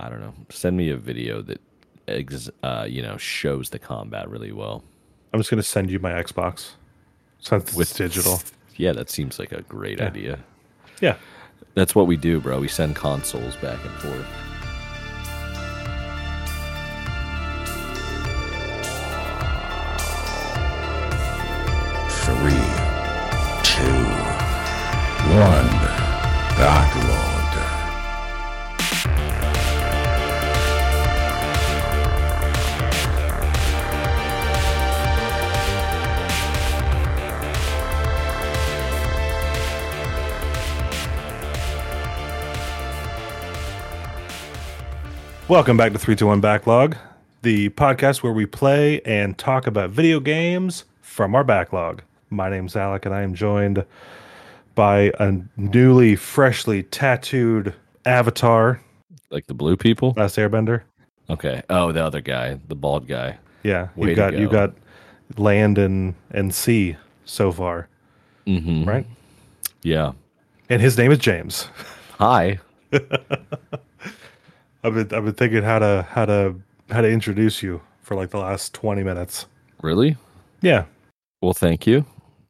I don't know. Send me a video that ex- uh, you know shows the combat really well. I'm just gonna send you my Xbox since it's With- digital. Yeah, that seems like a great Yeah. idea. Yeah. That's what we do, bro. We send consoles back and forth. Three, two, one. Backlog. Welcome back to 321 Backlog, the podcast where we play and talk about video games from our backlog. My name's Alec, and I am joined by a newly, freshly tattooed avatar, Like the blue people. Last Airbender. Okay. Oh, the other guy, the bald guy. Yeah, Way you got you got land and and sea so far, Mm-hmm. right? Yeah. And his name is James. Hi. I've been I've been thinking how to how to how to introduce you for like the last twenty minutes. Really? Yeah, Well, thank you.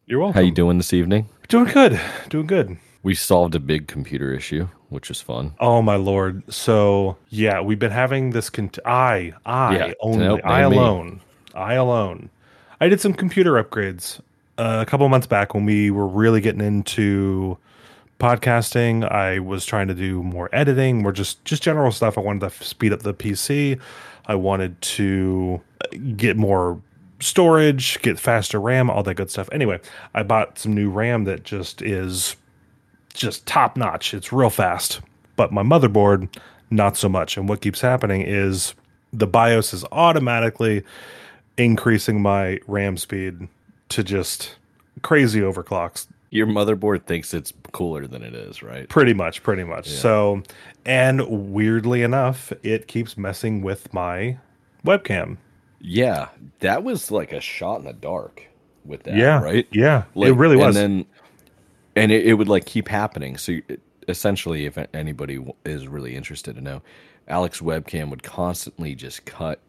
you're welcome. How you doing this evening? Doing good, doing good. We solved a big computer issue, which is fun. Oh my lord! So yeah, we've been having this. Cont- I, I Yeah, only, nope, I and me. alone, I alone. I did some computer upgrades uh, a couple months back when we were really getting into podcasting. I was trying to do more editing, more just just general stuff. I wanted to speed up the PC. I wanted to uh, get more storage, get faster RAM, all that good stuff. Anyway, I bought some new RAM that just is just top notch. It's real fast. But my motherboard, not so much. And what keeps happening is the BIOS is automatically increasing my RAM speed to just crazy overclocks. Your motherboard thinks it's cooler than it is, right? Pretty much, pretty much. So, and weirdly enough, it keeps messing with my webcam. Yeah, that was like a shot in the dark with that, yeah. right? Yeah. Like, it really was. And then, and it, it would like keep happening. So you- essentially, if anybody is really interested to know, Alec's webcam would constantly just cut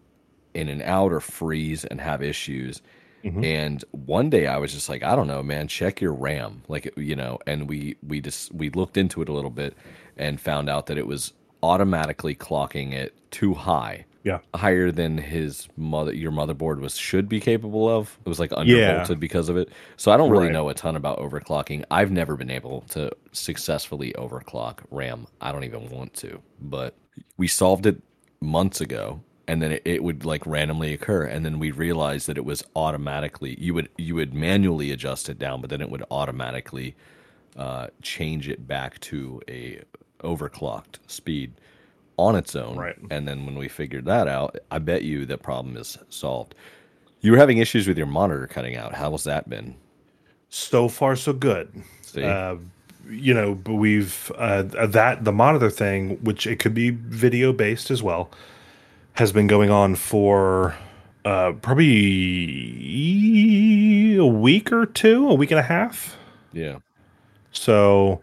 in and out or freeze and have issues. Mm-hmm. And one day I was just like, I don't know, man, check your RAM, like you know. And we we just we looked into it a little bit and found out that it was automatically clocking it too high yeah. higher than his mother your motherboard was should be capable of. It was like Yeah. because of it. So I don't really Right. know a ton about overclocking. I've never been able to successfully overclock RAM. I don't even want to. But we solved it months ago and then it, it would like randomly occur and then we realized that it was automatically you would you would manually adjust it down but then it would automatically uh, change it back to a overclocked speed on its own. Right. And then when we figured that out, I bet you the problem is solved. You were having issues with your monitor cutting out. How has that been? So far, so good. Uh, you know, but we've uh, that the monitor thing, which it could be video based as well, has been going on for uh, probably a week or two, a week and a half. yeah. So,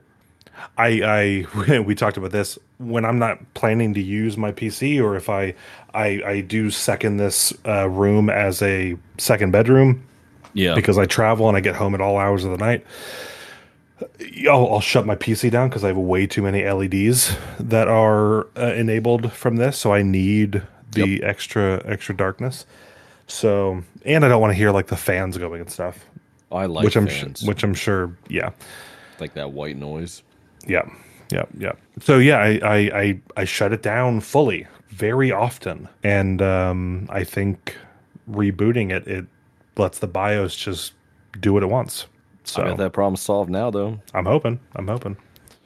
I I we talked about this when I'm not planning to use my PC, or if I I, I do second this uh, room as a second bedroom Yeah. because I travel and I get home at all hours of the night. I'll, I'll shut my PC down because I have way too many LEDs that are uh, enabled from this, so I need the extra extra darkness. So, and I don't want to hear like the fans going and stuff, I like which I'm fans. su- which I'm sure, yeah, like that white noise. yeah, yeah, yeah. So yeah, I I I, I shut it down fully very often, and um, I think rebooting it it lets the BIOS just do what it wants. So I that problem's solved now, though. I'm hoping. I'm hoping.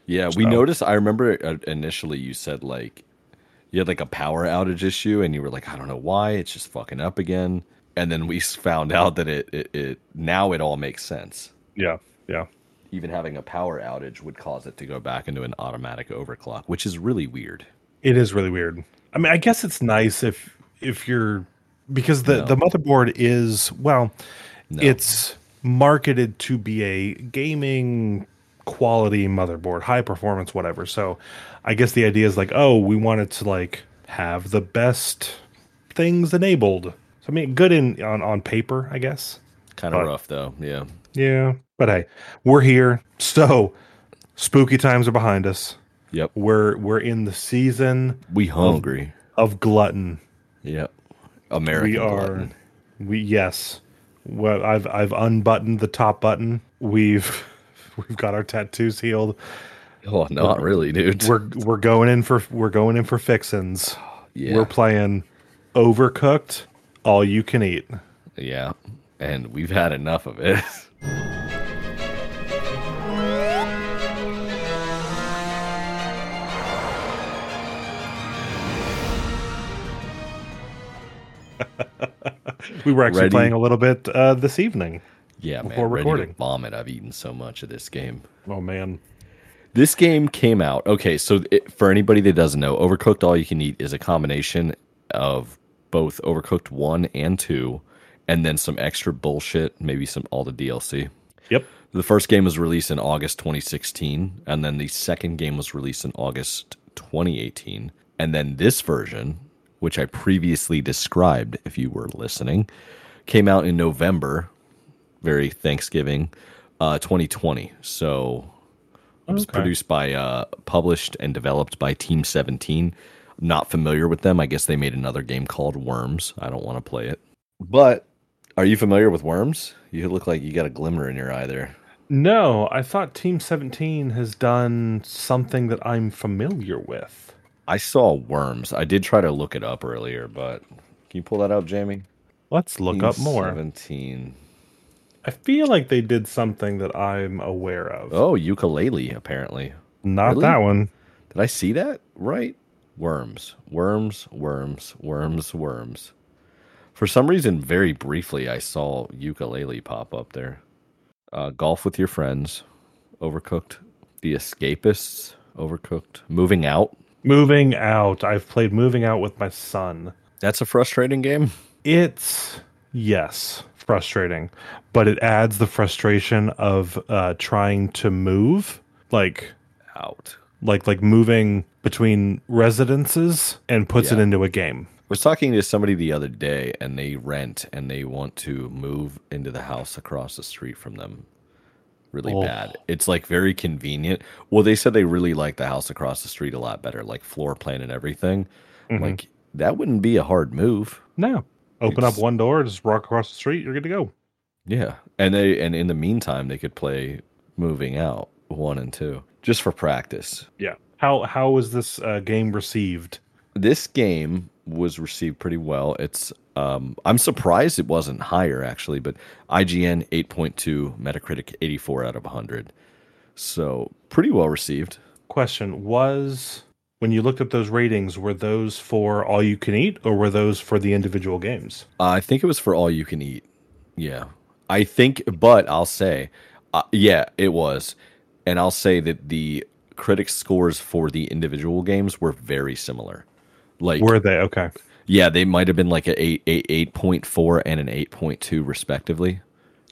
Yeah, we noticed. I remember uh, initially you said like you had like a power outage issue, and you were like, I don't know why, it's just fucking up again. And then we found out that it, it, it now it all makes sense. Yeah. Yeah. Even having a power outage would cause it to go back into an automatic overclock, which is really weird. It is really weird. I mean, I guess it's nice if if you're because the the motherboard is well, No. it's marketed to be a gaming quality motherboard, high performance, whatever. So I guess the idea is like, oh, we want it to like have the best things enabled. So I mean, good in on on paper, I guess. Kind of rough though. Yeah. Yeah, but hey, we're here. So spooky times are behind us. Yep. We're we're in the season We hungry. of glutton. Yep. American. we are glutton. we yes. Well, I've I've unbuttoned the top button. We've we've got our tattoos healed. Oh, not really, dude. We're we're going in for we're going in for fixins. yeah. We're playing overcooked, all you can eat. yeah. And we've had enough of it. We were actually Ready? playing a little bit uh, this evening. Yeah, Before man. Recording. to vomit. I've eaten so much of this game. Oh man, This game came out. Okay, so it, for anybody that doesn't know, Overcooked All You Can Eat is a combination of both Overcooked 1 and 2 and then some extra bullshit, maybe some all the DLC. yep. The first game was released in August 2016 and then the second game was released in August 2018. And then this version, which I previously described if you were listening, came out in November, very Thanksgiving, uh 2020. So it was Okay. produced by, uh, published and developed by Team 17. Not familiar with them. I guess they made another game called Worms. I don't want to play it. But are you familiar with Worms? You look like you got a glimmer in your eye there. No, I thought Team 17 has done something that I'm familiar with. I saw Worms. I did try to look it up earlier, but can you pull that up, Jamie? Let's look up more. 17. I feel like they did something that I'm aware of. Oh, Yooka-Laylee, apparently. Not really? that one. Did I see that right? Worms, worms, worms, worms, worms. For some reason, very briefly, I saw Yooka-Laylee pop up there. Uh, golf with your friends, overcooked. The escapists, overcooked. Moving out. Moving Out. I've played Moving Out with my son. That's a frustrating game. It's, yes, frustrating, but it adds the frustration of uh, trying to move. Like, Out. like like moving between residences and puts it into a game. I was talking to somebody the other day, and they rent and they want to move into the house across the street from them. Really Oh. bad. It's like very convenient. Well, they said they really like the house across the street a lot better, like floor plan and everything. Mm-hmm. Like that wouldn't be a hard move. No. Open up one door, just walk across the street, you're good to go. Yeah, and they and in the meantime they could play moving out one and two just for practice. Yeah. How how was this uh, game received? this game was received pretty well. It's um, I'm surprised it wasn't higher actually, but IGN 8.2, Metacritic 84 out of 100. So pretty well received. Question was when you looked at those ratings, were those for all you can eat or were those for the individual games? Uh, I think it was for all you can eat. Yeah, I think, but I'll say, uh, yeah, it was, and I'll say that the critic scores for the individual games were very similar. Like Were they okay? Yeah, they might have been like a eight eight eight point four and an eight point two respectively.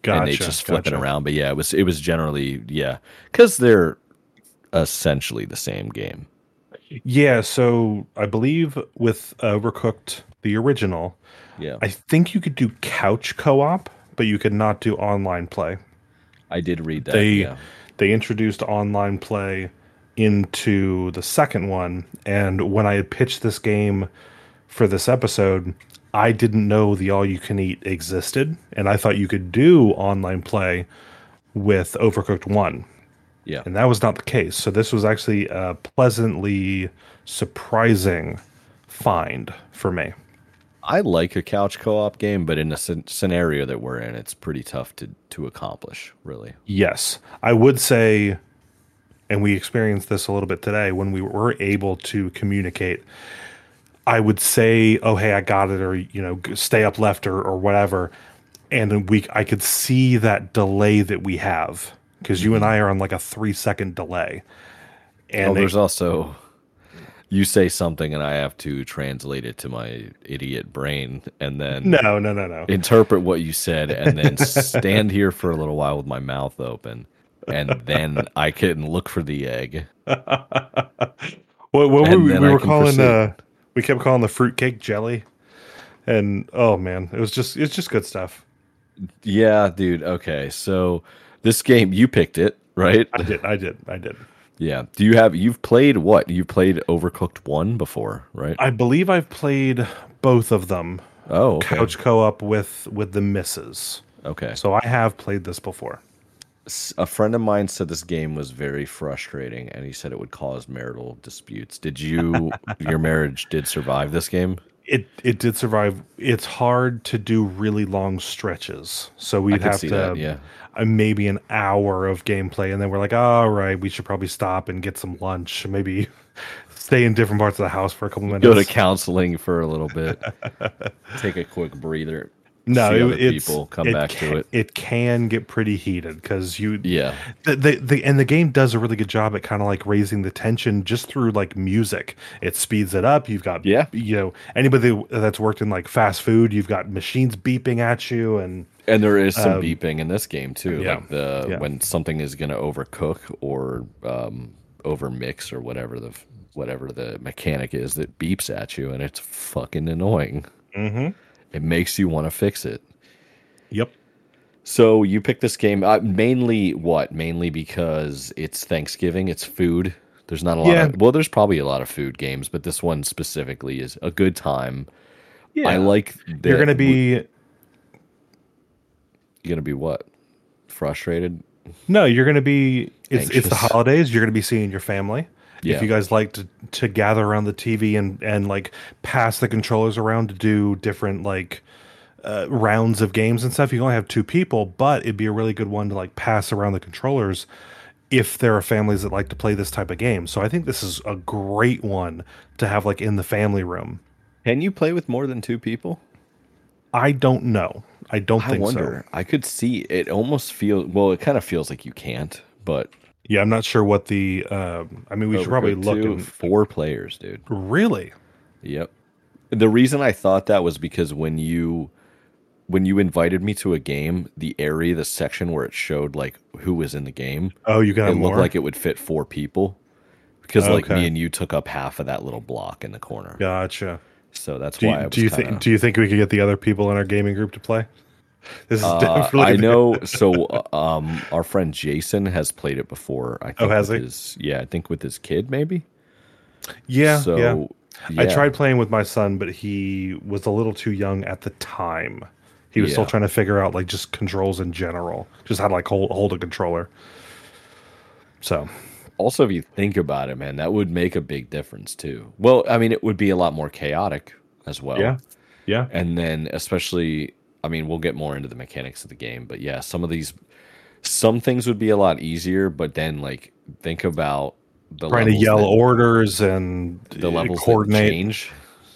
Gotcha. and they just flipping gotcha. around. But yeah, it was it was generally yeah, because they're essentially the same game. Yeah, so I believe with Overcooked, the original, Yeah, I think you could do couch co-op, but you could not do online play. I did read that. they yeah. they introduced online play into the second one and when i had pitched this game for this episode i didn't know the all you can eat existed and i thought you could do online play with overcooked 1 yeah, and that was not the case. So this was actually a pleasantly surprising find for me. I like a couch co-op game, but in a scenario that we're in, it's pretty tough to to accomplish. Really, Yes, I would say, and we experienced this a little bit today when we were able to communicate. I would say, "Oh, hey, I got it," or you know, "Stay up left," or or whatever, and we I could see that delay that we have because you and I are on like a three second delay, and oh, they- there's also you say something and I have to translate it to my idiot brain and then no, no, no, no. interpret what you said and then stand here for a little while with my mouth open. and then I can look for the egg. what what were we, we were calling uh we kept calling the fruitcake jelly. And oh man, it was just it's just good stuff. Yeah, dude. Okay, so this game you picked it, right? I did, I did, I did. Yeah. Do you have you've played what? You've played Overcooked 1 before, right? I believe I've played both of them. oh, okay. Couch co-op with with the misses. Okay. So I have played this before. A friend of mine said this game was very frustrating and he said it would cause marital disputes. Did you your marriage did survive this game? It it did survive. It's hard to do really long stretches, so we'd have to that, yeah. uh, maybe an hour of gameplay, and then we're like, all right, we should probably stop and get some lunch, maybe stay in different parts of the house for a couple minutes. Go to counseling for a little bit. Take a quick breather. No, it- people come it back can, to it. It can get pretty heated because you Yeah. the, the, the and the game does a really good job at kind of like raising the tension just through like music. It speeds it up. You've got Yeah. you know anybody that's worked in like fast food, you've got machines beeping at you and And there is some beeping in this game too. Um, yeah, Like the yeah. when something is going to overcook or um, overmix or whatever the whatever the mechanic is that beeps at you, and it's fucking annoying. Mhm. It makes you want to fix it. yep. So you picked this game uh, mainly what? Mainly because it's Thanksgiving. It's food. There's not a lot. Yeah. Of, well, there's probably a lot of food games, but this one specifically is a good time. Yeah. I like. That You're gonna be You're gonna be what? Frustrated. no, you're gonna be it's it's the holidays. You're gonna be seeing your family. Yeah. If you guys like to, to gather around the TV and and like pass the controllers around to do different like uh, rounds of games and stuff, you can only have two people, but it'd be a really good one to like pass around the controllers if there are families that like to play this type of game. So I think this is a great one to have like in the family room. Can you play with more than two people? I don't know. I don't I think wonder. so. I could see it. Almost feels well. It kind of feels like you can't, but Yeah, I'm not sure what the. Um, I mean, we should probably look. 2, And, four players, dude. really? Yep. The reason I thought that was because when you when you invited me to a game, the area, the section where it showed like who was in the game, Oh, you got it more. looked like it would fit four people. Because like me and you took up half of that little block in the corner. Gotcha. So that's Do why I you, was do you kinda, think? Do you think we could get the other people in our gaming group to play? This is Uh, definitely. I know. So, um, our friend Jason has played it before. I think Oh, has he? His, yeah, I think with his kid, maybe. Yeah, So, yeah. I tried playing with my son, but he was a little too young at the time. He was still trying to figure out like just controls in general, just how to like hold hold a controller. So Also, if you think about it, man, that would make a big difference too. Well, I mean, it would be a lot more chaotic as well. yeah, yeah, And then, especially, I mean, we'll get more into the mechanics of the game, but yeah, some of these, some things would be a lot easier. But then, like, think about the trying to yell that- orders and the uh, levels coordinate. change.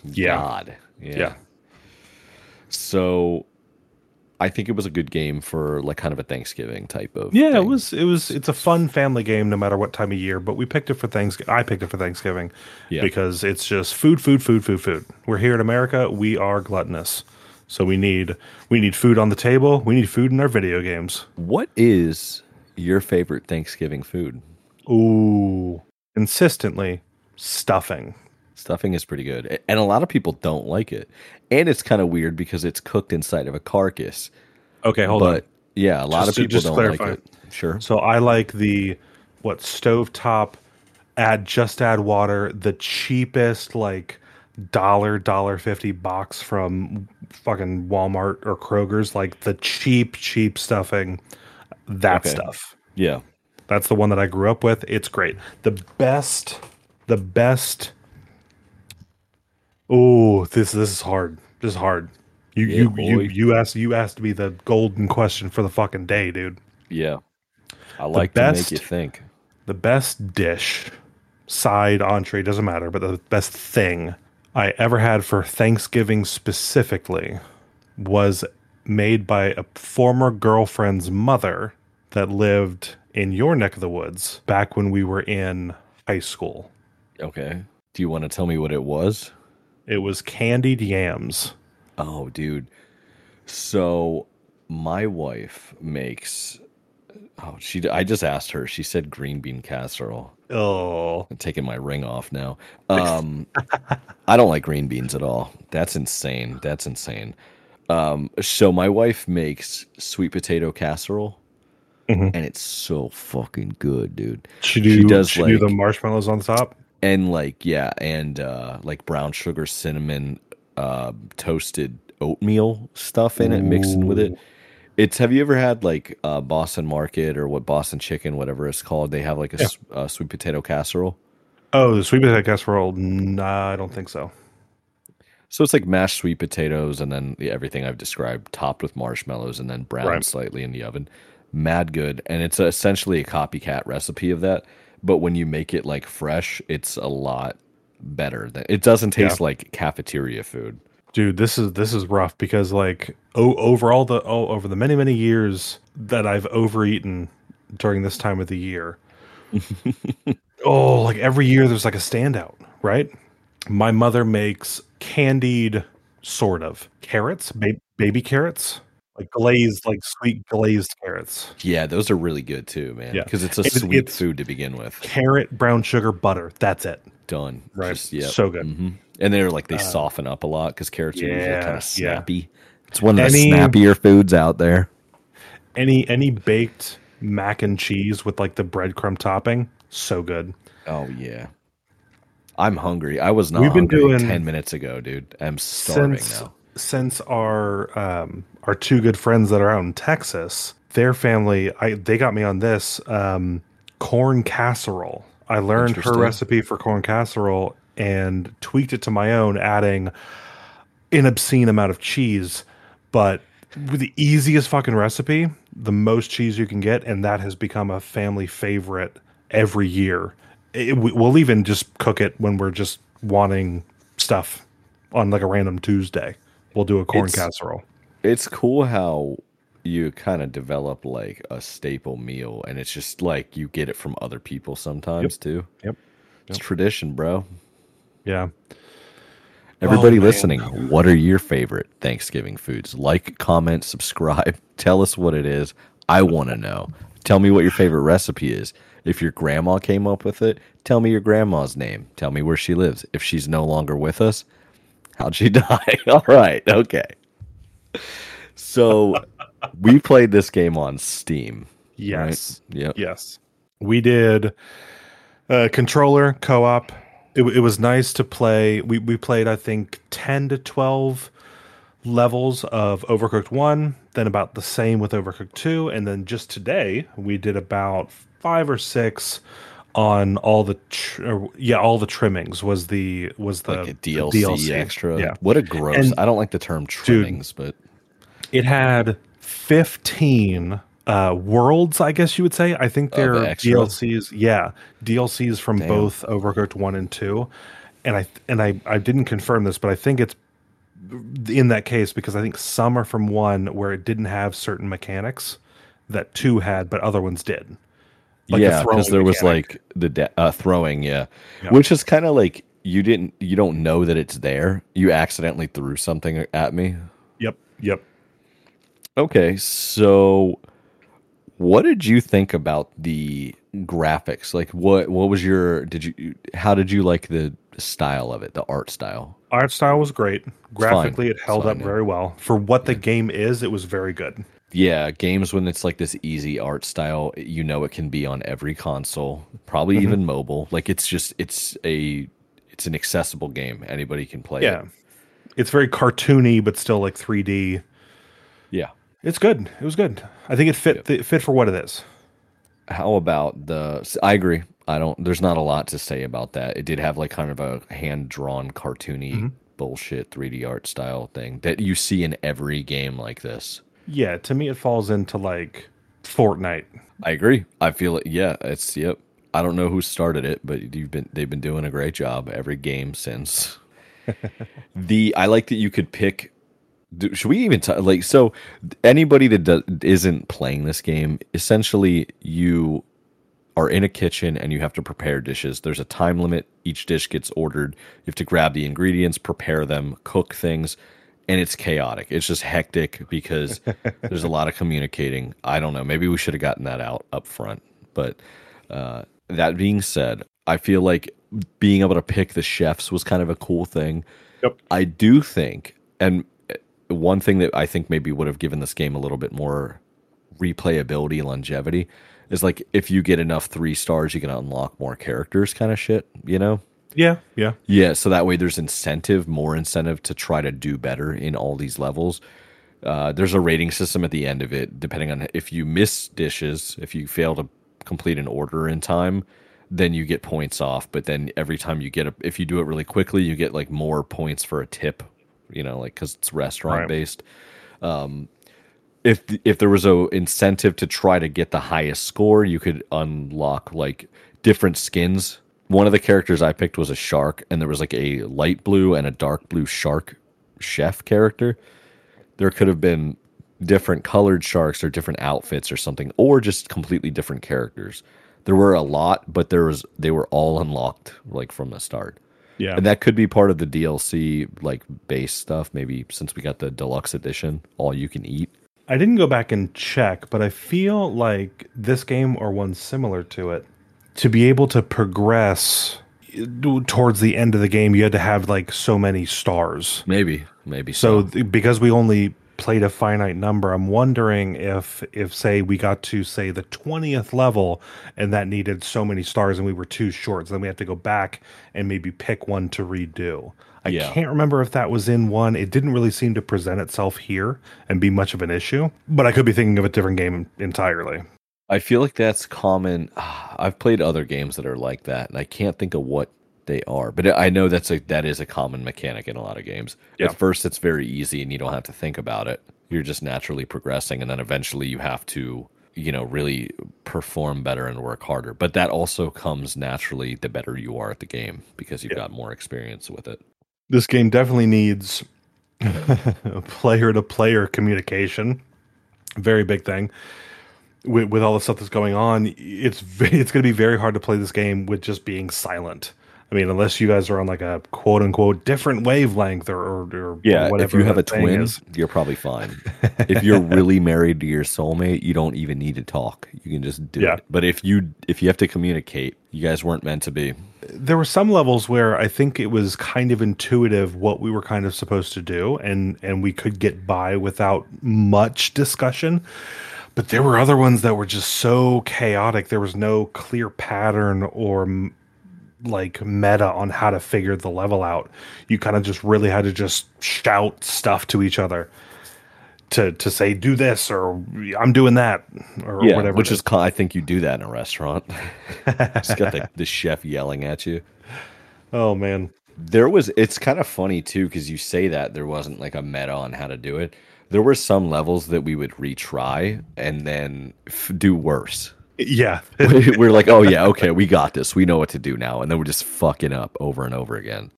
Yeah. God. Yeah. Yeah. So, I think it was a good game for like kind of a Thanksgiving type of. Yeah, it was. It was. It's a fun family game, no matter what time of year. But we picked it for Thanksgiving. I picked it for Thanksgiving Yeah. because it's just food, food, food, food, food. We're here in America. We are gluttonous, so we need we need food on the table. We need food in our video games. What is your favorite Thanksgiving food? Ooh, consistently stuffing. Stuffing is pretty good, and a lot of people don't like it. And it's kind of weird because it's cooked inside of a carcass. Okay, hold but on. yeah, a lot Just of people just don't clarify. like it. Sure. So I like the what stovetop. Add just add water. The cheapest like dollar dollar fifty box from fucking Walmart or Kroger's. Like the cheap cheap stuffing. That Okay. stuff. Yeah. That's the one that I grew up with. It's great. The best. The best. Oh, this this is hard. This is hard. You Yeah, you boy. you you asked you asked me the golden question for the fucking day, dude. Yeah. I like best- to make you think. the best dish, side, entree, doesn't matter, but the best thing I ever had for Thanksgiving specifically was made by a former girlfriend's mother that lived in your neck of the woods back when we were in high school. Okay. Do you want to tell me what it was? It was candied yams. Oh, dude. So my wife makes Oh, she. I just asked her. She said green bean casserole. Oh, I'm taking my ring off now. Um, I don't like green beans at all. That's insane. That's insane. Um, so my wife makes sweet potato casserole, Mhm. and it's so fucking good, dude. she do. She does, she do the marshmallows on top. And like, yeah, and uh, like brown sugar, cinnamon, uh, toasted oatmeal stuff in it, mixing with it. It's. Have you ever had like uh, Boston Market or what Boston Chicken, whatever it's called? They have like a Yeah. s- uh, sweet potato casserole. Oh, the sweet potato casserole. Nah, I don't think so. So it's like mashed sweet potatoes and then the, everything I've described, topped with marshmallows and then browned Right. slightly in the oven. Mad good, and it's essentially a copycat recipe of that. But when you make it like fresh, it's a lot better. Than, it doesn't taste like cafeteria food. Dude this is this is rough because like oh over all the oh over the many many years that i've overeaten during this time of the year oh like every year there's like a standout right? My mother makes candied sort of carrots ba- baby carrots like glazed like sweet glazed carrots Yeah, those are really good too, man. Yeah. because it's a It- sweet it's- food to begin with. carrot brown sugar butter that's it Done. Right. yep. So good. hmm And they're like they soften up a lot because carrots are usually kind of snappy. It's one of the snappier foods out there. any any baked mac and cheese with like the breadcrumb topping so good Oh yeah. I'm hungry. I was not We've been hungry doing- ten minutes ago, dude. I'm starving since now. since our um our two good friends that are out in Texas, their family, I they got me on this um corn casserole. I learned her recipe for corn casserole and tweaked it to my own, adding an obscene amount of cheese, but with the easiest fucking recipe, the most cheese you can get, and that has become a family favorite every year. It- we- we'll even just cook it when we're just wanting stuff on like a random Tuesday. We'll do a corn It's- casserole. It's cool how you kind of develop like a staple meal, and it's just like you get it from other people sometimes too. Yep. It's tradition, bro. Yeah. Everybody Oh, listening, what are your favorite Thanksgiving foods? Like, comment, subscribe. Tell us what it is. I want to know. Tell me what your favorite recipe is. If your grandma came up with it, tell me your grandma's name. Tell me where she lives. If she's no longer with us, how'd she die? All right. Okay. So we played this game on Steam. Yes. Right? Yep. Yes. We did uh, controller co op. It, it was nice to play. We, we played, I think, 10 to 12 levels of Overcooked 1, then about the same with Overcooked 2. And then just today, we did about five or six on all the tr- or, yeah all the trimmings was the was the Like a the DLC, extra. yeah What a gross. And- I don't like the term trimmings, but it had 15 uh worlds i guess you would say i think Oh, they're the dlcs yeah dlcs from Damn. both overcooked 1 and 2 and i and i i didn't confirm this but i think it's in that case because i think some are from 1 where it didn't have certain mechanics that 2 had but other ones did Like yeah, because there was like the da- uh, throwing, yeah, Yeah. which is kind of like you didn't, you don't know that it's there. You accidentally threw something at me. yep yep Okay, so what did you think about the graphics? Like, what what was your did you how did you like the style of it, the art style? art style was great graphically it held fine, up yeah. very well for what the game is it was very good Yeah, games when it's like this easy art style, you know it can be on every console, probably Mm-hmm. even mobile. Like it's just it's a it's an accessible game. Anybody can play yeah it. it's very cartoony but still like 3d Yeah. It's good. It was good. I think it fit it fit for what it is. How about the I agree. I don't there's not a lot to say about that. It did have like kind of a hand drawn cartoony Mm-hmm. bullshit 3D art style thing that you see in every game like this. Yeah, to me it falls into like Fortnite. I agree. I feel it. Yeah, it's yep. I don't know who started it, but you've been they've been doing a great job every game since. the I like that you could pick. Do- Should we even t- like so? Anybody that does, isn't playing this game, essentially, you are in a kitchen and you have to prepare dishes. There's a time limit. Each dish gets ordered. You have to grab the ingredients, prepare them, cook things, and it's chaotic. It's just hectic because there's a lot of communicating. I don't know. Maybe we should have gotten that out up front. But uh, that being said, I feel like being able to pick the chefs was kind of a cool thing. Yep. I do think, and one thing that I think maybe would have given this game a little bit more replayability longevity is like if you get enough three stars, you can unlock more characters, kind of shit. You know? Yeah, yeah. Yeah, so that way there's incentive, more incentive to try to do better in all these levels. Uh, there's a rating system at the end of it, depending on if you miss dishes, if you fail to complete an order in time, then you get points off. But then every time you get a, if you do it really quickly, you get like more points for a tip, you know, like because it's restaurant Right. based. Um, if if there was a incentive to try to get the highest score, you could unlock like different skins. One of the characters I picked was a shark, and there was like a light blue and a dark blue shark chef character. There could have been different colored sharks or different outfits or something, or just completely different characters. There were a lot, but there was they were all unlocked like from the start. Yeah. And that could be part of the DLC like base stuff, maybe since we got the deluxe edition, all you can eat. I didn't go back and check, but I feel like this game or one similar to it, to be able to progress uh, towards the end of the game, you had to have like so many stars. Maybe, maybe So so. because we only played a finite number, I'm wondering if if say we got to say the 20th level and that needed so many stars and we were too short, so then we have to go back and maybe pick one to redo. I Yeah. can't remember if that was in one. It didn't really seem to present itself here and be much of an issue, but I could be thinking of a different game entirely. I feel like that's common. I've played other games that are like that, and I can't think of what they are. But I know that's a that is a common mechanic in a lot of games. Yeah. At first, it's very easy, and you don't have to think about it. You're just naturally progressing, and then eventually you have to, you know, really perform better and work harder. But that also comes naturally the better you are at the game because you've Yeah. got more experience with it. This game definitely needs player to player communication. Very big thing. With, with all the stuff that's going on, it's it's going to be very hard to play this game with just being silent. I mean, unless you guys are on like a quote unquote different wavelength or, or, or Yeah, whatever. if you have a twin, is. you're probably fine. if you're really married to your soulmate, you don't even need to talk. You can just do Yeah. it. But if you if you have to communicate, you guys weren't meant to be. there were some levels where I think it was kind of intuitive what we were kind of supposed to do, and and we could get by without much discussion. But there were other ones that were just so chaotic. There was no clear pattern or like meta on how to figure the level out. You kind of just really had to just shout stuff to each other to to say do this or I'm doing that or whatever. which is, I think you do that in a restaurant. Just got the, the chef yelling at you. oh man. There was it's kind of funny too because you say that there wasn't like a meta on how to do it. There were some levels that we would retry and then f- do worse. Yeah. we're like, oh yeah, okay, we got this. We know what to do now, and then we're just fucking up over and over again.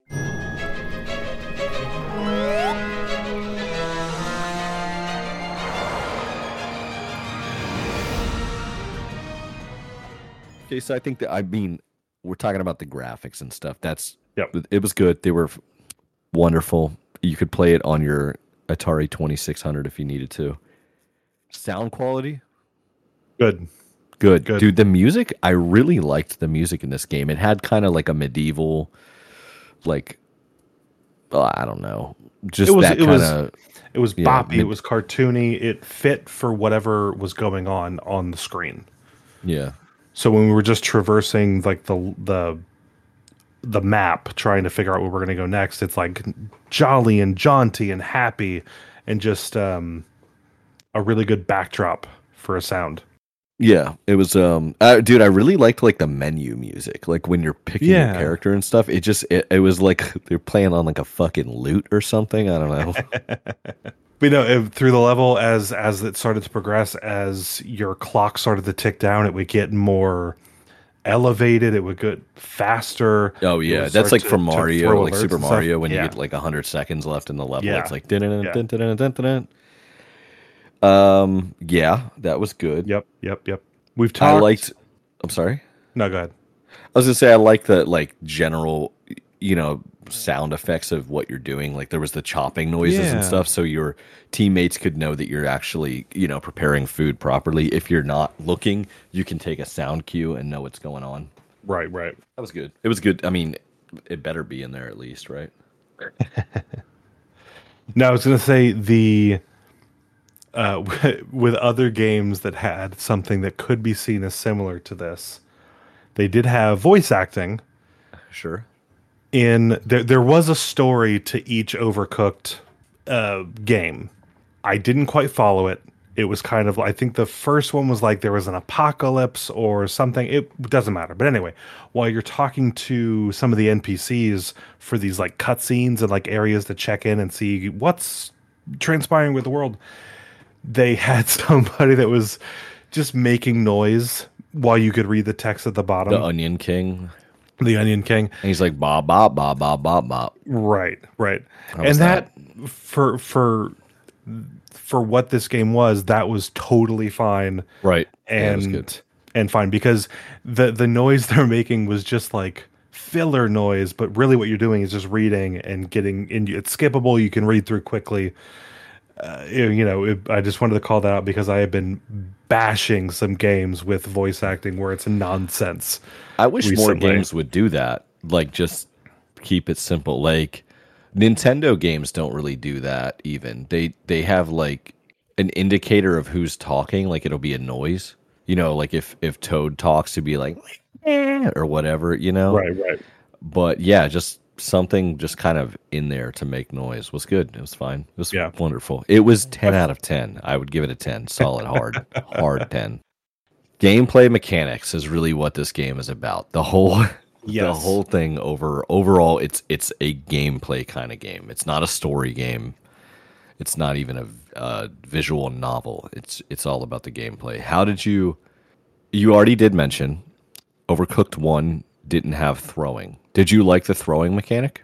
Okay, so I think that I mean we're talking about the graphics and stuff. That's Yep. It was good. They were wonderful. You could play it on your Atari Twenty Six Hundred if you needed to. Sound quality, Good. Good. Good. Dude, the music, I really liked the music in this game. It had kind of like a medieval, like, oh, I don't know. Just It was- that it was- kind of. It was Yeah, boppy. mid- it was cartoony. It fit for whatever was going on on the screen. Yeah. So when we were just traversing like the the the map, trying to figure out where we're going to go next, it's like jolly and jaunty and happy, and just um, a really good backdrop for a sound. Yeah. It was, um, uh, dude, I really liked like the menu music. Like when you're picking Yeah. your character and stuff, it just, it, it was like they're playing on like a fucking lute or something. I don't know. But you know, if- through the level as as it started to progress, as your clock started to tick down, it would get more elevated. It would get faster. Oh yeah, that's like to- from Mario, like Super. Mario, when Yeah. you get like hundred seconds left in the level. Yeah. It's like dun dun dun dun dun dun dun. Um, yeah, that was good. Yep, yep, yep. We've talked. I liked. I'm sorry. No, go ahead. I was gonna say I like the like general you know sound effects of what you're doing like there was the chopping noises Yeah. and stuff so your teammates could know that you're actually you know preparing food properly if you're not looking you can take a sound cue and know what's going on Right, right. that was good it was good i mean it better be in there at least right Now I was going to say the uh, with other games that had something that could be seen as similar to this, they did have voice acting. sure In there, there was a story to each Overcooked uh, game. I didn't quite follow it. It was kind of I think the first one was like there was an apocalypse or something. It doesn't matter. But anyway, while you're talking to some of the NPCs for these like cutscenes and like areas to check in and see what's transpiring with the world, they had somebody that was just making noise while you could read the text at the bottom. the onion king the Onion King. and he's like bop bop bop bop bop bop Right, right. and that, for for for what this game was, that was totally fine right Yeah, and good. and fine because the the noise they're making was just like filler noise, but really what you're doing is just reading and getting in. It's skippable. You can read through quickly. Uh, you know, it, I just wanted to call that out because I have been bashing some games with voice acting where it's nonsense. I wish more games would do that. Like just keep it simple. Like Nintendo games don't really do that even. They they have like an indicator of who's talking, like it'll be a noise. You know, like if if Toad talks to be like "Eh," or whatever, you know. Right, right. But yeah, just something just kind of in there to make noise was good. It was fine. It was Yeah. wonderful. It was 10 out of 10. I would give it a 10. Solid hard. hard 10. Gameplay mechanics is really what this game is about. The whole the whole thing over overall it's it's a gameplay kind of game. It's not a story game. It's not even a, uh visual novel. It's it's all about the gameplay. How did you you already did mention Overcooked 1 didn't have throwing. Did you like the throwing mechanic?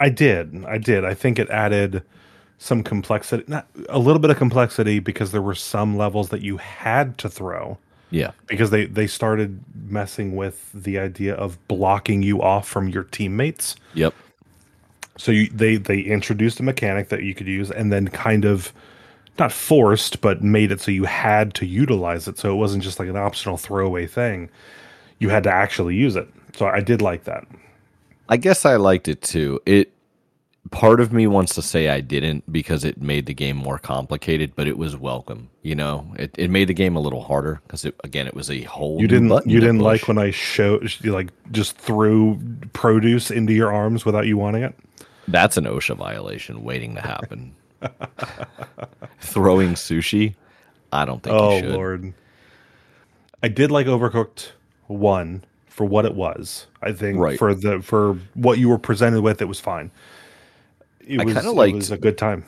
I did. I did. I think it added some complexity, not a little bit of complexity because there were some levels that you had to throw Yeah. because they they started messing with the idea of blocking you off from your teammates. Yep. So you, they they introduced a mechanic that you could use and then kind of not forced but made it so you had to utilize it so it wasn't just like an optional throwaway thing. You had to actually use it. So I did like that. I guess I liked it too. It part of me wants to say I didn't because it made the game more complicated, but it was welcome. You know, it, it made the game a little harder because it, again, it was a whole. You didn't you didn't like when I showed you like just threw produce into your arms without you wanting it? That's an OSHA violation waiting to happen. Throwing sushi, I don't think Oh you should. lord. I did like Overcooked 1 for what it was. I think Right. for the for what you were presented with it was fine. It I was, kinda it was a good time.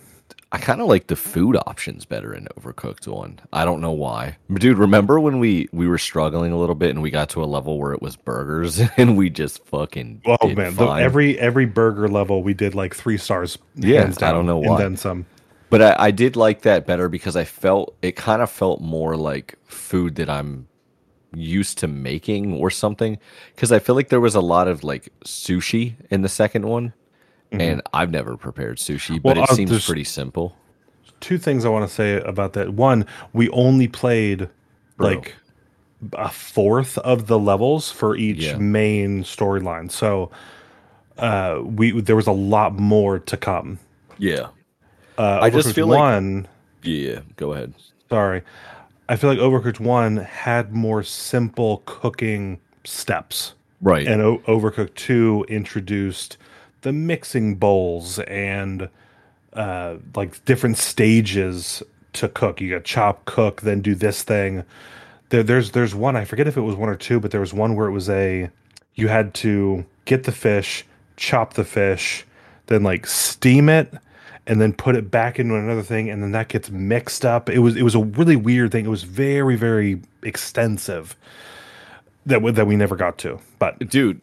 I kind of like the food options better in Overcooked one. I don't know why, dude. Remember when we we were struggling a little bit and we got to a level where it was burgers and we just fucking Oh man, the, every every burger level we did like 3 stars Yeah, hands I don't down, know and why. then some. But I, I did like that better because I felt it kind of felt more like food that I'm used to making or something. Because I feel like there was a lot of like sushi in the second one, and I've never prepared sushi, but Mm-hmm. It uh, seems pretty simple. two things I want to say about that. One, we only played Bro. like a fourth of the levels for each Yeah. main storyline. So uh we there was a lot more to come. Yeah, Uh I just feel like- one yeah. Go ahead. sorry. I feel like Overcooked 1 had more simple cooking steps. Right. And o- Overcooked 2 introduced the mixing bowls and uh, like different stages to cook. You got chop, cook, then do this thing. There, there's there's one I forget if it was one or two, but there was one where it was a you had to get the fish, chop the fish, then like steam it, and then put it back into another thing, and then that gets mixed up. It was it was a really weird thing. It was very very extensive that we, that we never got to. But dude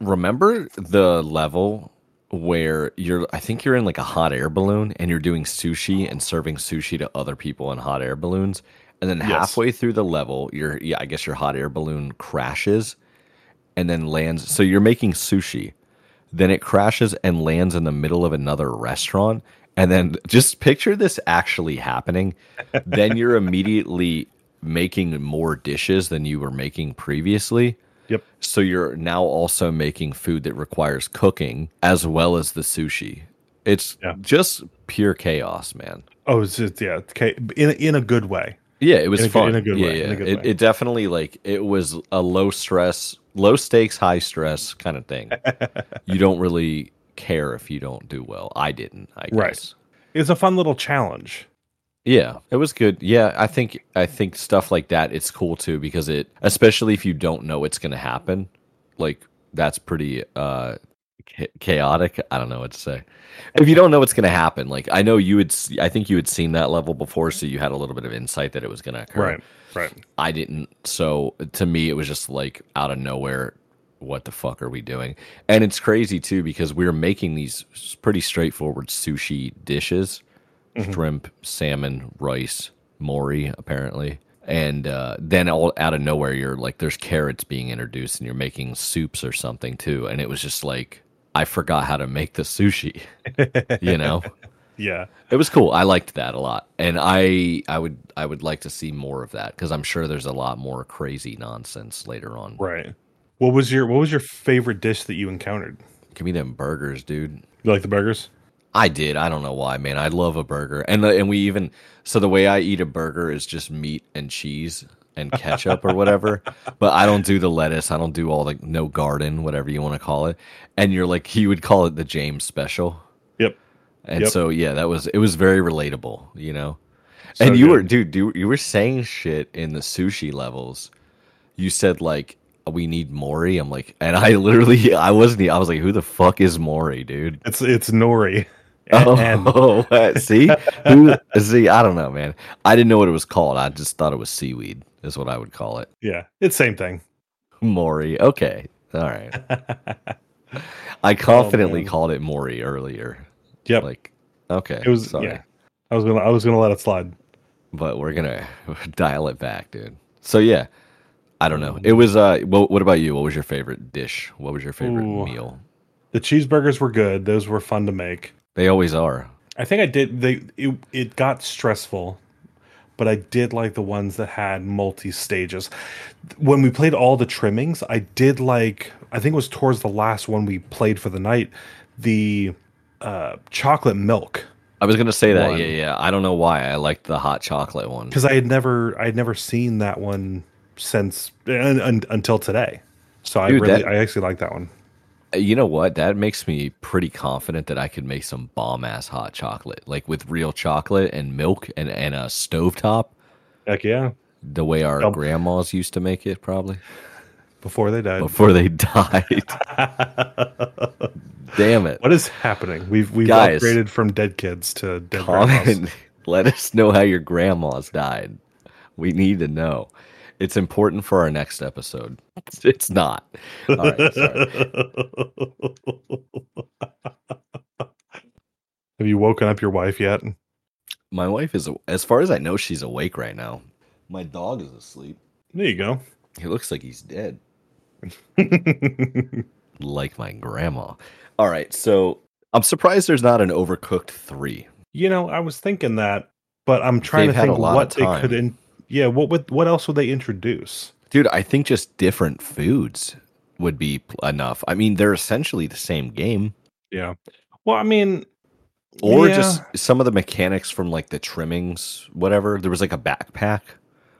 remember the level where you're i think you're in like a hot air balloon and you're doing sushi and serving sushi to other people in hot air balloons and then Yes. halfway through the level your yeah i guess your hot air balloon crashes and then lands so you're making sushi then it crashes and lands in the middle of another restaurant. And then just picture this actually happening. then you're immediately making more dishes than you were making previously. Yep. So you're now also making food that requires cooking as well as the sushi. It's Yeah. just pure chaos, man. Oh, it's just, yeah, okay, in in a good way. Yeah, it was In a good- fun. in a good yeah, way, yeah. good it, way. it definitely like it was a low stress, low stakes, high stress kind of thing. you don't really care if you don't do well. I didn't. I guess. Right. It's a fun little challenge. Yeah, it was good. Yeah, I think I think stuff like that it's cool too because it especially if you don't know it's going to happen, like that's pretty uh chaotic. I don't know what to say. If you don't know what's going to happen, like I know you had I think you had seen that level before so you had a little bit of insight that it was going to occur. Right. Right. I didn't. So to me, it was just like out of nowhere. What the fuck are we doing? And it's crazy too because we're making these pretty straightforward sushi dishes: shrimp, salmon, rice, mori, apparently. And uh, then all out of nowhere, you're like, there's carrots being introduced, and you're making soups or something too. And it was just like, I forgot how to make the sushi. you know, Yeah. it was cool. I liked that a lot, and I I would I would like to see more of that because I'm sure there's a lot more crazy nonsense later on. Right. What was your What was your favorite dish that you encountered? Give me them burgers, dude. You like the burgers? I did. I don't know why, man. I love a burger, and the, and we even so the way I eat a burger is just meat and cheese and ketchup or whatever. But I don't do the lettuce. I don't do all the no garden, whatever you want to call it. And you're like, he would call it the James special. Yep. And Yep. so yeah, that was it was very relatable, you know. So and you were dude, you, you were saying shit in the sushi levels. You said like we need Mori. I'm like, and I literally I wasn't. I was like, who the fuck is Mori, dude? It's it's nori. Oh, And, what? see, who? See, I don't know, man. I didn't know what it was called. I just thought it was seaweed. Is what I would call it. yeah, it's same thing. Mori. Okay, all right. I confidently man. called it Mori earlier. Yep. Like, okay, it was sorry. yeah. I was gonna I was gonna let it slide. but we're gonna dial it back, dude. So yeah, I don't know. It was. Uh, what, what about you? What was your favorite dish? What was your favorite Ooh. meal? The cheeseburgers were good. Those were fun to make. They always are. I think I did. They it, it got stressful, but I did like the ones that had multi stages. When we played all the trimmings, I did like. I think it was towards the last one we played for the night. The uh, chocolate milk I was gonna say that. One. Yeah, yeah. I don't know why I liked the hot chocolate one. because I had never I had never seen that one since un, un, until today. So I really that- I actually like that one. You know what? That makes me pretty confident that I could make some bomb ass hot chocolate, like with real chocolate and milk and and a stovetop, Heck yeah! the way our Yep. grandmas used to make it, probably Before they died. before they died. Damn it! What is happening? We've we've Guys. upgraded from dead kids to dead grandmas. let us know how your grandmas died we need to know it's important for our next episode it's, it's not all right. Have you woken up your wife yet? my wife is as far as i know she's awake right now my dog is asleep There you go. he looks like he's dead like my grandma all right so i'm surprised there's not an overcooked three you know, I was thinking that, but I'm trying They've to think lot what they could. In, yeah, what would what else would they introduce? dude i think just different foods would be enough i mean they're essentially the same game Yeah. Well, I mean, or yeah. just some of the mechanics from like the trimmings, whatever. There was like a backpack.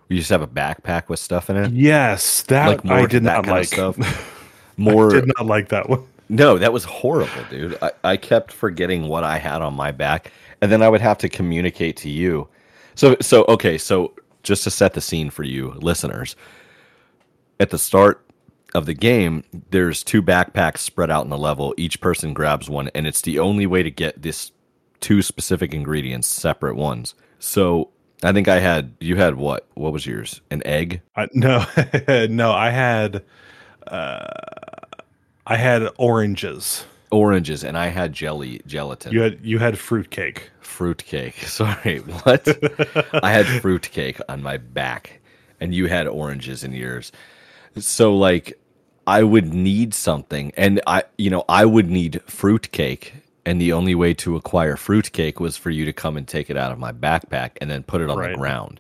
We used to have a backpack with stuff in it. yes, that Like more I did not like. stuff. I More did not like that one. no, that was horrible, dude. I, I kept forgetting what I had on my back, and then I would have to communicate to you. So so okay, so just to set the scene for you listeners, at the start of the game, there's two backpacks spread out in the level. Each person grabs one, and it's the only way to get this two specific ingredients, separate ones. So I think I had you had what? What was yours? An egg? No, no, I had, uh, I had oranges. Oranges, and I had jelly gelatin. You had you had fruitcake. fruitcake. Sorry, what? I had fruitcake on my back, and you had oranges in yours. So like, I would need something, and I, you know, I would need fruitcake, and the only way to acquire fruitcake was for you to come and take it out of my backpack and then put it on Right. the ground.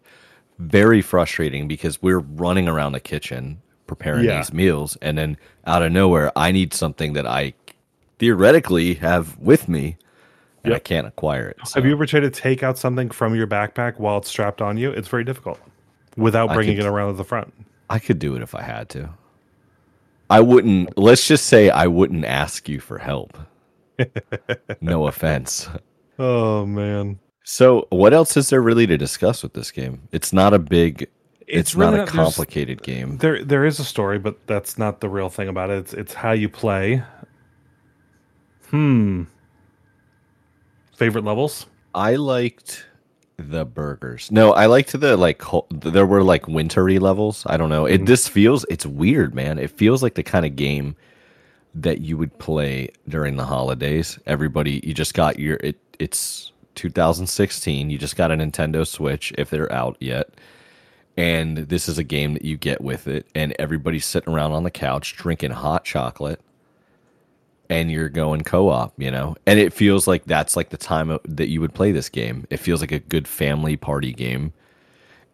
Very frustrating because we're running around the kitchen preparing Yeah. these meals, and then out of nowhere, I need something that I theoretically have with me, and I can't acquire it. So Have you ever tried to take out something from your backpack while it's strapped on you? It's very difficult without bringing could- it around to the front. I could do it if I had to. I wouldn't. Let's just say I wouldn't ask you for help. no offense. Oh man, So, what else is there really to discuss with this game? It's not a big. It's, It's really not a complicated game. there there is a story, but that's not the real thing about it. It's it's how you play. Hmm. Favorite levels? I liked the burgers. No, I liked the like. There were like wintry levels. I don't know. It this feels. It's weird, man. It feels like the kind of game that you would play during the holidays. Everybody, you just got your. It. It's 2016. You just got a Nintendo Switch if they're out yet. And this is a game that you get with it, and everybody's sitting around on the couch drinking hot chocolate and you're going co-op, you know, and it feels like that's like the time that you would play this game. It feels like a good family party game,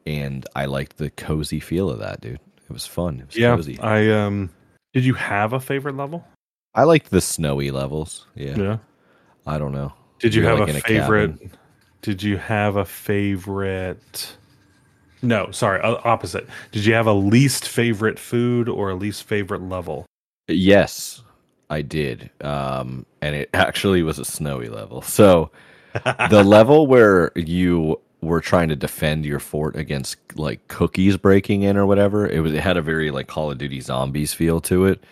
and I liked the cozy feel of that, dude. It was fun. It was Yeah. cozy. I um. Did you have a favorite level? I liked the snowy levels. Yeah, Yeah. I don't know. Did you You're, have like, a in a favorite? did you have a favorite? No, sorry, opposite. Did you have a least favorite food or a least favorite level? Yes, I did. Um, and it actually was a snowy level. So the level where you were trying to defend your fort against like cookies breaking in or whatever, it was it had a very like Call of Duty zombies feel to it.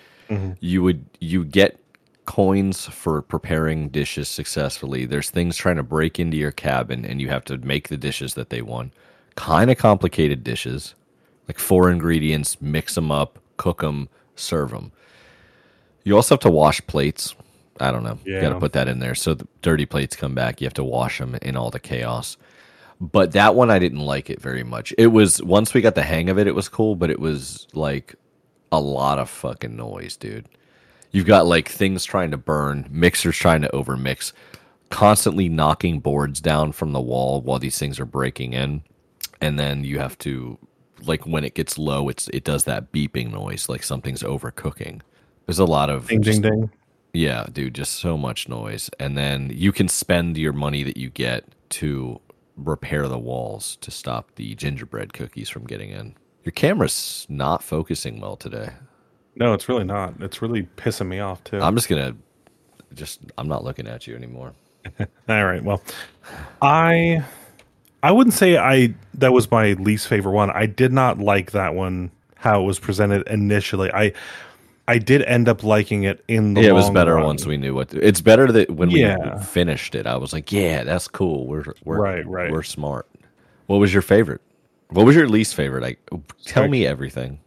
You would you get coins for preparing dishes successfully. There's things trying to break into your cabin and you have to make the dishes that they want. Kind of complicated dishes. Like four ingredients, mix them up, cook them, serve them. You also have to wash plates. I don't know. You got to put that in there. So the dirty plates come back. You have to wash them in all the chaos. But that one, I didn't like it very much. It was, once we got the hang of it, it was cool, but it was like a lot of fucking noise, dude. You've got like things trying to burn, mixers trying to overmix, constantly knocking boards down from the wall while these things are breaking in. And then you have to like when it gets low, it's it does that beeping noise like something's overcooking. There's a lot of Ding just- ding ding. yeah, dude, just so much noise. And then you can spend your money that you get to repair the walls to stop the gingerbread cookies from getting in. Your camera's not focusing well today. No, it's really not. It's really pissing me off too. I'm just gonna just I'm not looking at you anymore. All right. Well, I I wouldn't say I that was my least favorite one. I did not like that one how it was presented initially. I I did end up liking it in the yeah, it was better run. once we knew what. To, it's better that when Yeah. we finished it, I was like, "Yeah, that's cool. We're we're Right, right. We're smart." What was your favorite? What was your least favorite? Like, tell Sorry. me everything.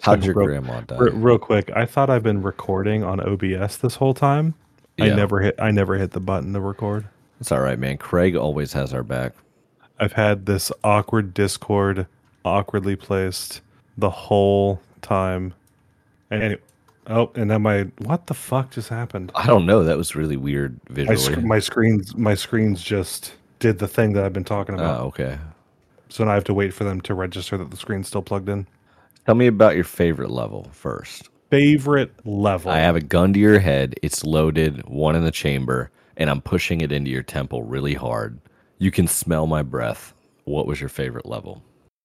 How did your real- grandma die? Re- real quick, I thought I've been recording on OBS this whole time. Yeah. I never hit I never hit the button to record. It's all right, man. Craig always has our back. I've had this awkward Discord awkwardly placed the whole time. And any- oh, and then my what the fuck just happened? I don't know. That was really weird My visually. sc- my screens my screens just did the thing that I've been talking about. oh, okay. So now I have to wait for them to register that the screen's still plugged in. Tell me about your favorite level first. Favorite level. I have a gun to your head. It's loaded, one in the chamber, and I'm pushing it into your temple really hard. You can smell my breath. What was your favorite level?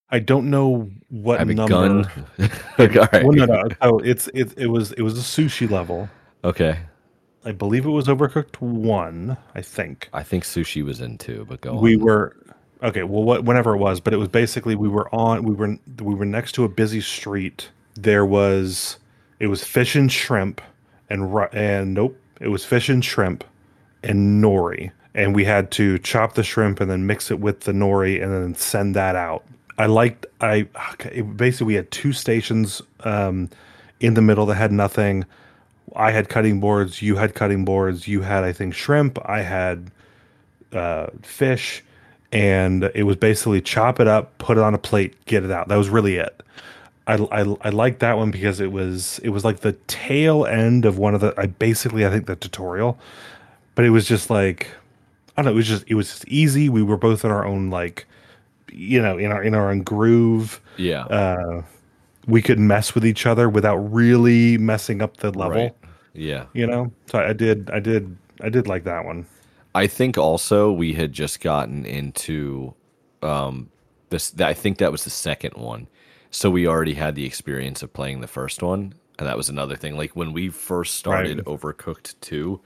I don't know what have number. gun. okay, all right. Well, no, no. Oh, it's it. It was it was a sushi level. Okay. I believe it was Overcooked one. I think I think sushi was in two, but go we on. were okay. Well, what, whenever it was, but it was basically we were on. We were we were next to a busy street. There was it was fish and shrimp and and nope, it was fish and shrimp and nori, and we had to chop the shrimp and then mix it with the nori and then send that out. I liked I basically we had two stations um, in the middle that had nothing. I had cutting boards, you had cutting boards, you had I think shrimp, I had uh, fish, and it was basically chop it up, put it on a plate, get it out. That was really it. I, I I liked that one because it was it was like the tail end of one of the I basically I think the tutorial, but it was just like I don't know it was just it was just easy. We were both in our own like you know in our in our own groove. Yeah. Uh, we could mess with each other without really messing up the level. Right. Yeah. You know, so I did I did I did like that one. I think also we had just gotten into um this I think that was the second one. So we already had the experience of playing the first one. And that was another thing. Like when we first started Right. Overcooked 2,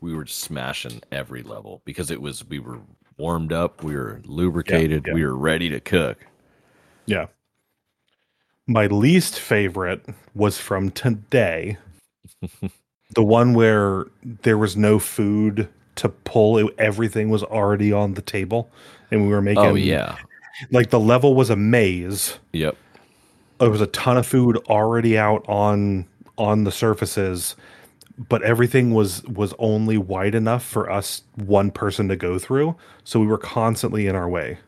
we were just smashing every level because it was we were warmed up, we were lubricated, yeah. we were ready to cook. Yeah. My least favorite was from today. the one where there was no food to pull. It, everything was already on the table. And we were oh, making Oh yeah. like the level was a maze. Yep. There was a ton of food already out on on the surfaces, but everything was was only wide enough for us one person to go through. So we were constantly in our way.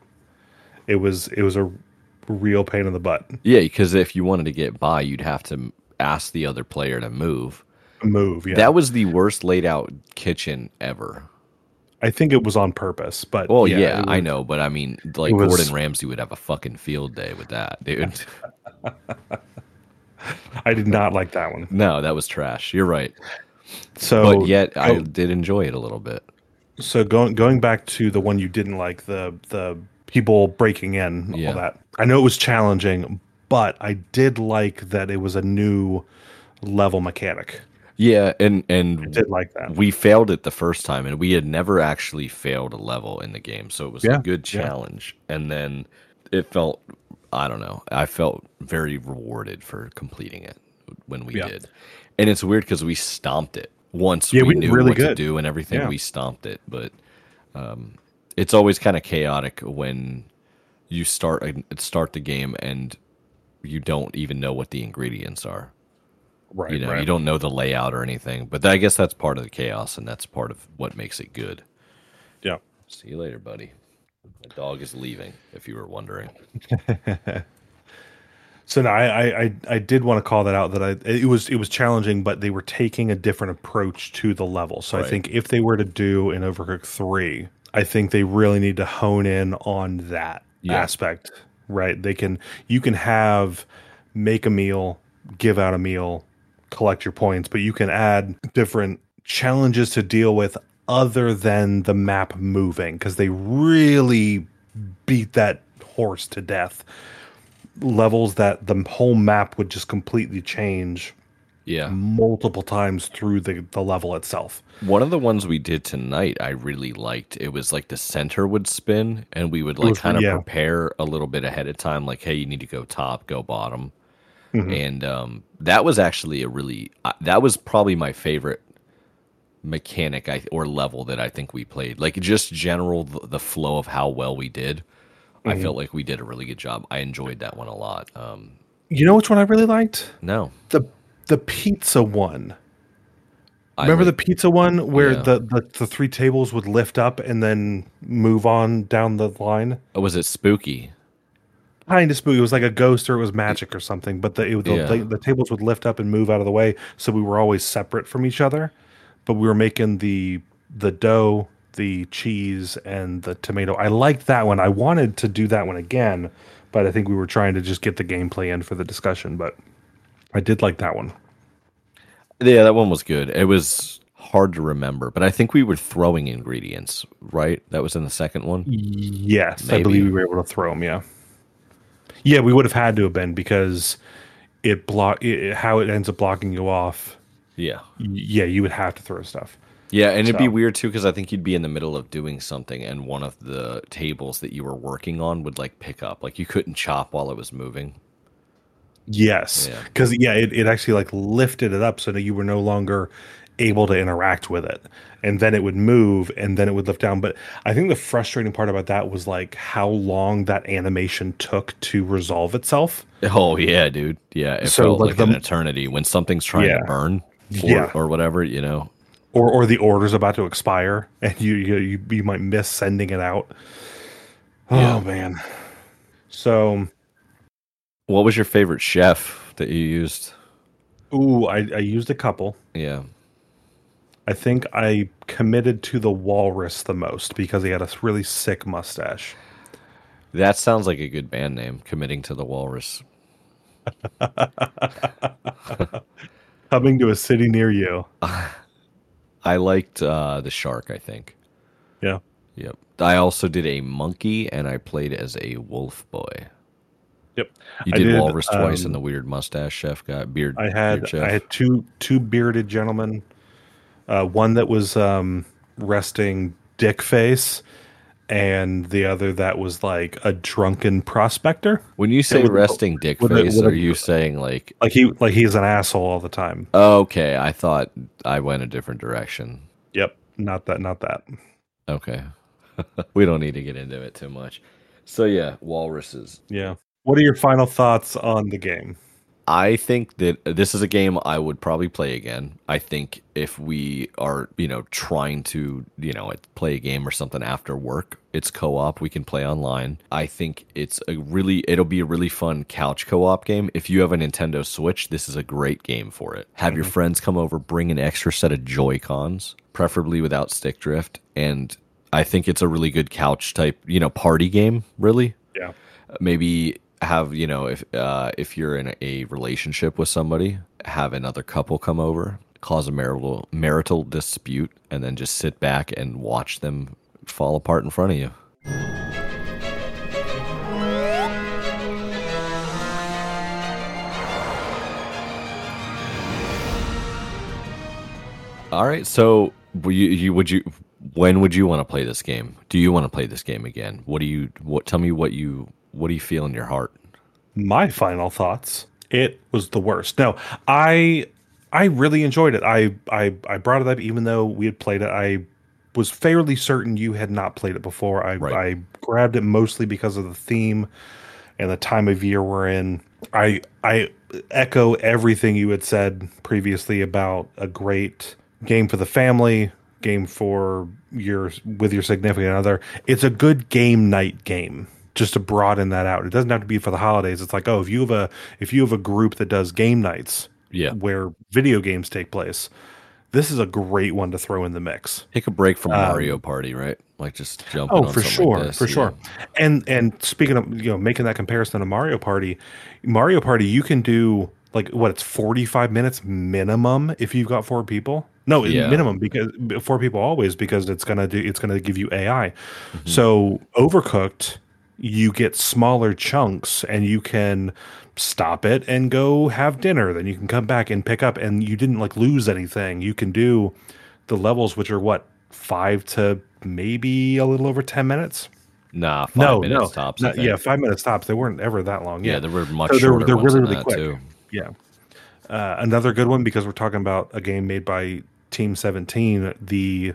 It was it was a real pain in the butt. Yeah, because if you wanted to get by, you'd have to ask the other player to move. Move, yeah. That was the worst laid out kitchen ever. I think it was on purpose, but Well, yeah, it I know, but I mean, like was- Gordon Ramsay would have a fucking field day with that, dude. I did not like that one. no, that was trash. You're right, So, but yet I oh, did enjoy it a little bit. so going going back to the one you didn't like, the the people breaking in, Yeah. all that. I know it was challenging, but I did like that it was a new level mechanic. Yeah, and and Did like that. we failed it the first time, and we had never actually failed a level in the game, so it was Yeah, a good yeah. challenge. And then it felt, I don't know, I felt very rewarded for completing it when we Yeah. did. And it's weird because we stomped it once Yeah, we, we knew really what to do and everything. Yeah. We stomped it, but um, it's always kind of chaotic when you start start the game and you don't even know what the ingredients are right, you know right. you don't know the layout or anything but i guess that's part of the chaos and that's part of what makes it good yeah. see you later buddy the dog is leaving if you were wondering So no, I, I I did want to call that out that I it was it was challenging, but they were taking a different approach to the level. So I think if they were to do an Overcooked three, I think they really need to hone in on that Yeah. aspect. Right? They can you can have make a meal, give out a meal, collect your points, but you can add different challenges to deal with other than the map moving because they really beat that horse to death levels that the whole map would just completely change yeah multiple times through the, the level itself. one of the ones we did tonight i really liked it was like the center would spin and we would like was- kind of yeah. prepare a little bit ahead of time like hey you need to go top go bottom Mm-hmm. and um, that was actually a really uh, that was probably my favorite mechanic I, or level that I think we played. Like just general the, flow of how well we did. I Mm-hmm. felt like we did a really good job. I enjoyed that one a lot. Um, You know which one I really liked? no, The the pizza one. I Remember like- the pizza one where Yeah. the, the, the three tables would lift up and then move on down the line? oh, was it spooky? Kind of spooky. It was like a ghost or it was magic or something. But the, it, the, Yeah. the the tables would lift up and move out of the way, so we were always separate from each other. But we were making the the dough, the cheese, and the tomato. I liked that one. I wanted to do that one again, but I think we were trying to just get the gameplay in for the discussion. But I did like that one. Yeah, that one was good. It was hard to remember, but I think we were throwing ingredients, right? That was in the second one. Yes, I believe we were able to throw them. Yeah, yeah, we would have had to have been because it block it, how it ends up blocking you off. Yeah. Yeah, you would have to throw stuff. Yeah, and it'd be weird too because I think you'd be in the middle of doing something, and one of the tables that you were working on would like pick up. Like you couldn't chop while it was moving. Yes, Yeah. because yeah, it, it actually like lifted it up so that you were no longer able to interact with it, and then it would move, and then it would lift down. But I think the frustrating part about that was like how long that animation took to resolve itself. Oh yeah, dude. Yeah, it So, felt like, like, the- an eternity when something's trying Yeah. to burn, or, Yeah. or whatever. You know. or or the order's about to expire and you you you, you might miss sending it out. Oh Yeah. man. So What was your favorite chef that you used? Ooh, I, I used a couple. Yeah. I think I committed to the walrus the most because he had a really sick mustache. That sounds like a good band name, Committing to the Walrus. Coming to a city near you. I liked uh, the shark, I think. Yeah. Yep. I also did a monkey and I played as a wolf boy. Yep. You did, did, walrus twice um, and the weird mustache chef got beard. I had beard. I had two two bearded gentlemen. Uh, one that was um, resting dick face, and the other that was like a drunken prospector. when you say a- resting dick face, a- are you saying like, Like he like he's an asshole all the time. okay, I thought I went a different direction. Yep. Not that. Not that. Okay. we don't need to get into it too much. So yeah, walruses. Yeah. What are your final thoughts on the game? I think that this is a game I would probably play again. I think if we are, you know, trying to, you know, play a game or something after work, it's co-op. We can play online. I think it's a really, it'll be a really fun couch co-op game. If you have a Nintendo Switch, this is a great game for it. Have your friends come over, bring an extra set of Joy Cons, preferably without stick drift, and I think it's a really good couch type, you know, party game. Really, Yeah. maybe have you know if uh, if you're in a relationship with somebody, have another couple come over, cause a marital marital dispute, and then just sit back and watch them fall apart in front of you. All right, so you, you would you when would you want to play this game? Do you want to play this game again? What do you what tell me what you what do you feel in your heart? my final thoughts it was the worst no i i really enjoyed it i i i brought it up even though we had played it i was fairly certain you had not played it before. I Right. i grabbed it mostly because of the theme and the time of year we're in. I i echo everything you had said previously about a great game for the family game for your with your significant other. It's a good game night game just to broaden that out. It doesn't have to be for the holidays. It's like oh if you have a if you have a group that does game nights Yeah. where video games take place this is a great one to throw in the mix Take a break from Mario Party, right? Like just jump. Oh, for sure, for sure. And and speaking of you know making that comparison to Mario Party, Mario Party you can do like what it's forty five minutes minimum if you've got four people. No, Yeah. minimum because four people always because it's gonna do it's gonna give you AI. Mm-hmm. So overcooked, you get smaller chunks and you can stop it and go have dinner. Then you can come back and pick up and you didn't like lose anything. You can do the levels which are what five to maybe a little over 10 minutes Nah, five no minutes no tops. Think. yeah five minutes tops they weren't ever that long yeah, yeah, there were much So they're- they're really, really quick. too. yeah uh, another good one because we're talking about a game made by team 17 the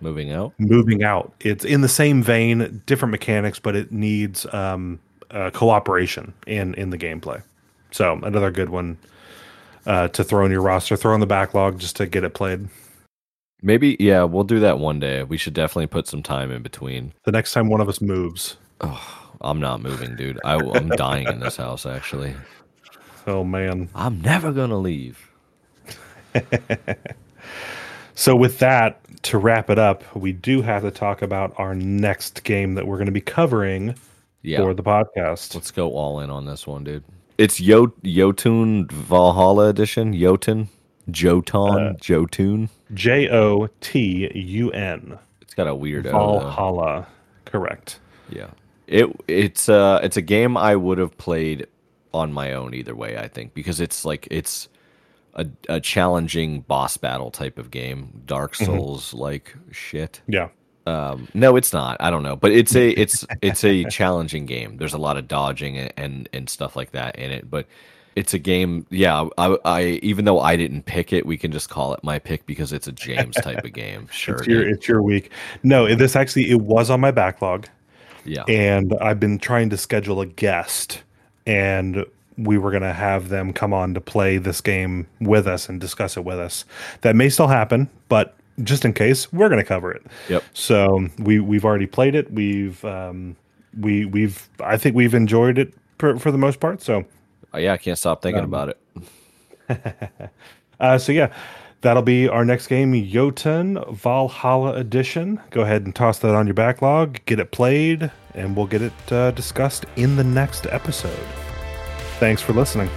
Moving out. moving out it's in the same vein different mechanics but it needs um, uh, cooperation in in the gameplay so another good one uh, to throw in your roster throw in the backlog just to get it played Maybe yeah, we'll do that one day. We should definitely put some time in between. the next time one of us moves Oh, I'm not moving, dude. I, I'm dying in this house. Actually, oh man I'm never gonna leave. So, with that, to wrap it up, we do have to talk about our next game that we're going to be covering Yeah, for the podcast. let's go all in on this one, dude. It's Yo Jotun Valhalla edition. Jotun, Jotun, Jotun. J O T U N. It's got a weird O, though. Valhalla. Correct. Yeah. It it's uh it's a game I would have played on my own either way, I think, because it's like it's a, a challenging boss battle type of game, Dark Souls like shit. Yeah. Um, no, it's not. I don't know, but it's a it's it's a challenging game. There's a lot of dodging and and, and stuff like that in it, but it's a game. Yeah, I, I even though I didn't pick it, we can just call it my pick because it's a James type of game. Sure, It's your, it's your week. No, this actually, it was on my backlog. yeah, and I've been trying to schedule a guest, and we were going to have them come on to play this game with us and discuss it with us. That may still happen, but just in case, we're going to cover it. Yep. So we we've already played it. We've um, we we've I think we've enjoyed it for, for the most part. So Oh, yeah, I can't stop thinking Um, about it. Uh, so yeah, that'll be our next game, Jotun Valhalla Edition. Go ahead and toss that on your backlog, get it played, and we'll get it uh, discussed in the next episode. Thanks for listening.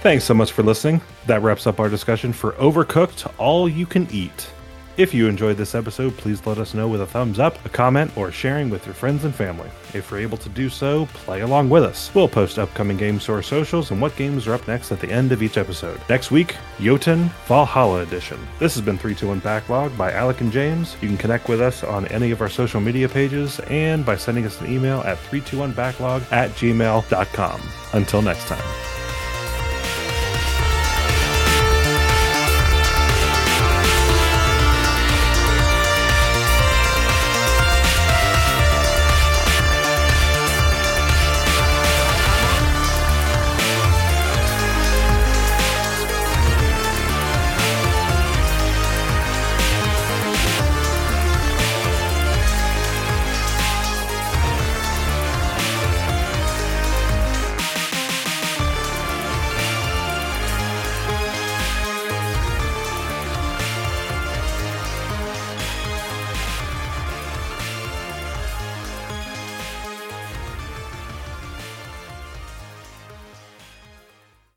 Thanks so much for listening. That wraps up our discussion for Overcooked All You Can Eat. If you enjoyed this episode, please let us know with a thumbs up, a comment, or sharing with your friends and family. If you're able to do so, play along with us. We'll post upcoming Game Store socials and what games are up next at the end of each episode. Next week, Jotun Valhalla Edition. This has been 321 Backlog by Alec and James. You can connect with us on any of our social media pages and by sending us an email at 321backlog at gmail.com. Until next time.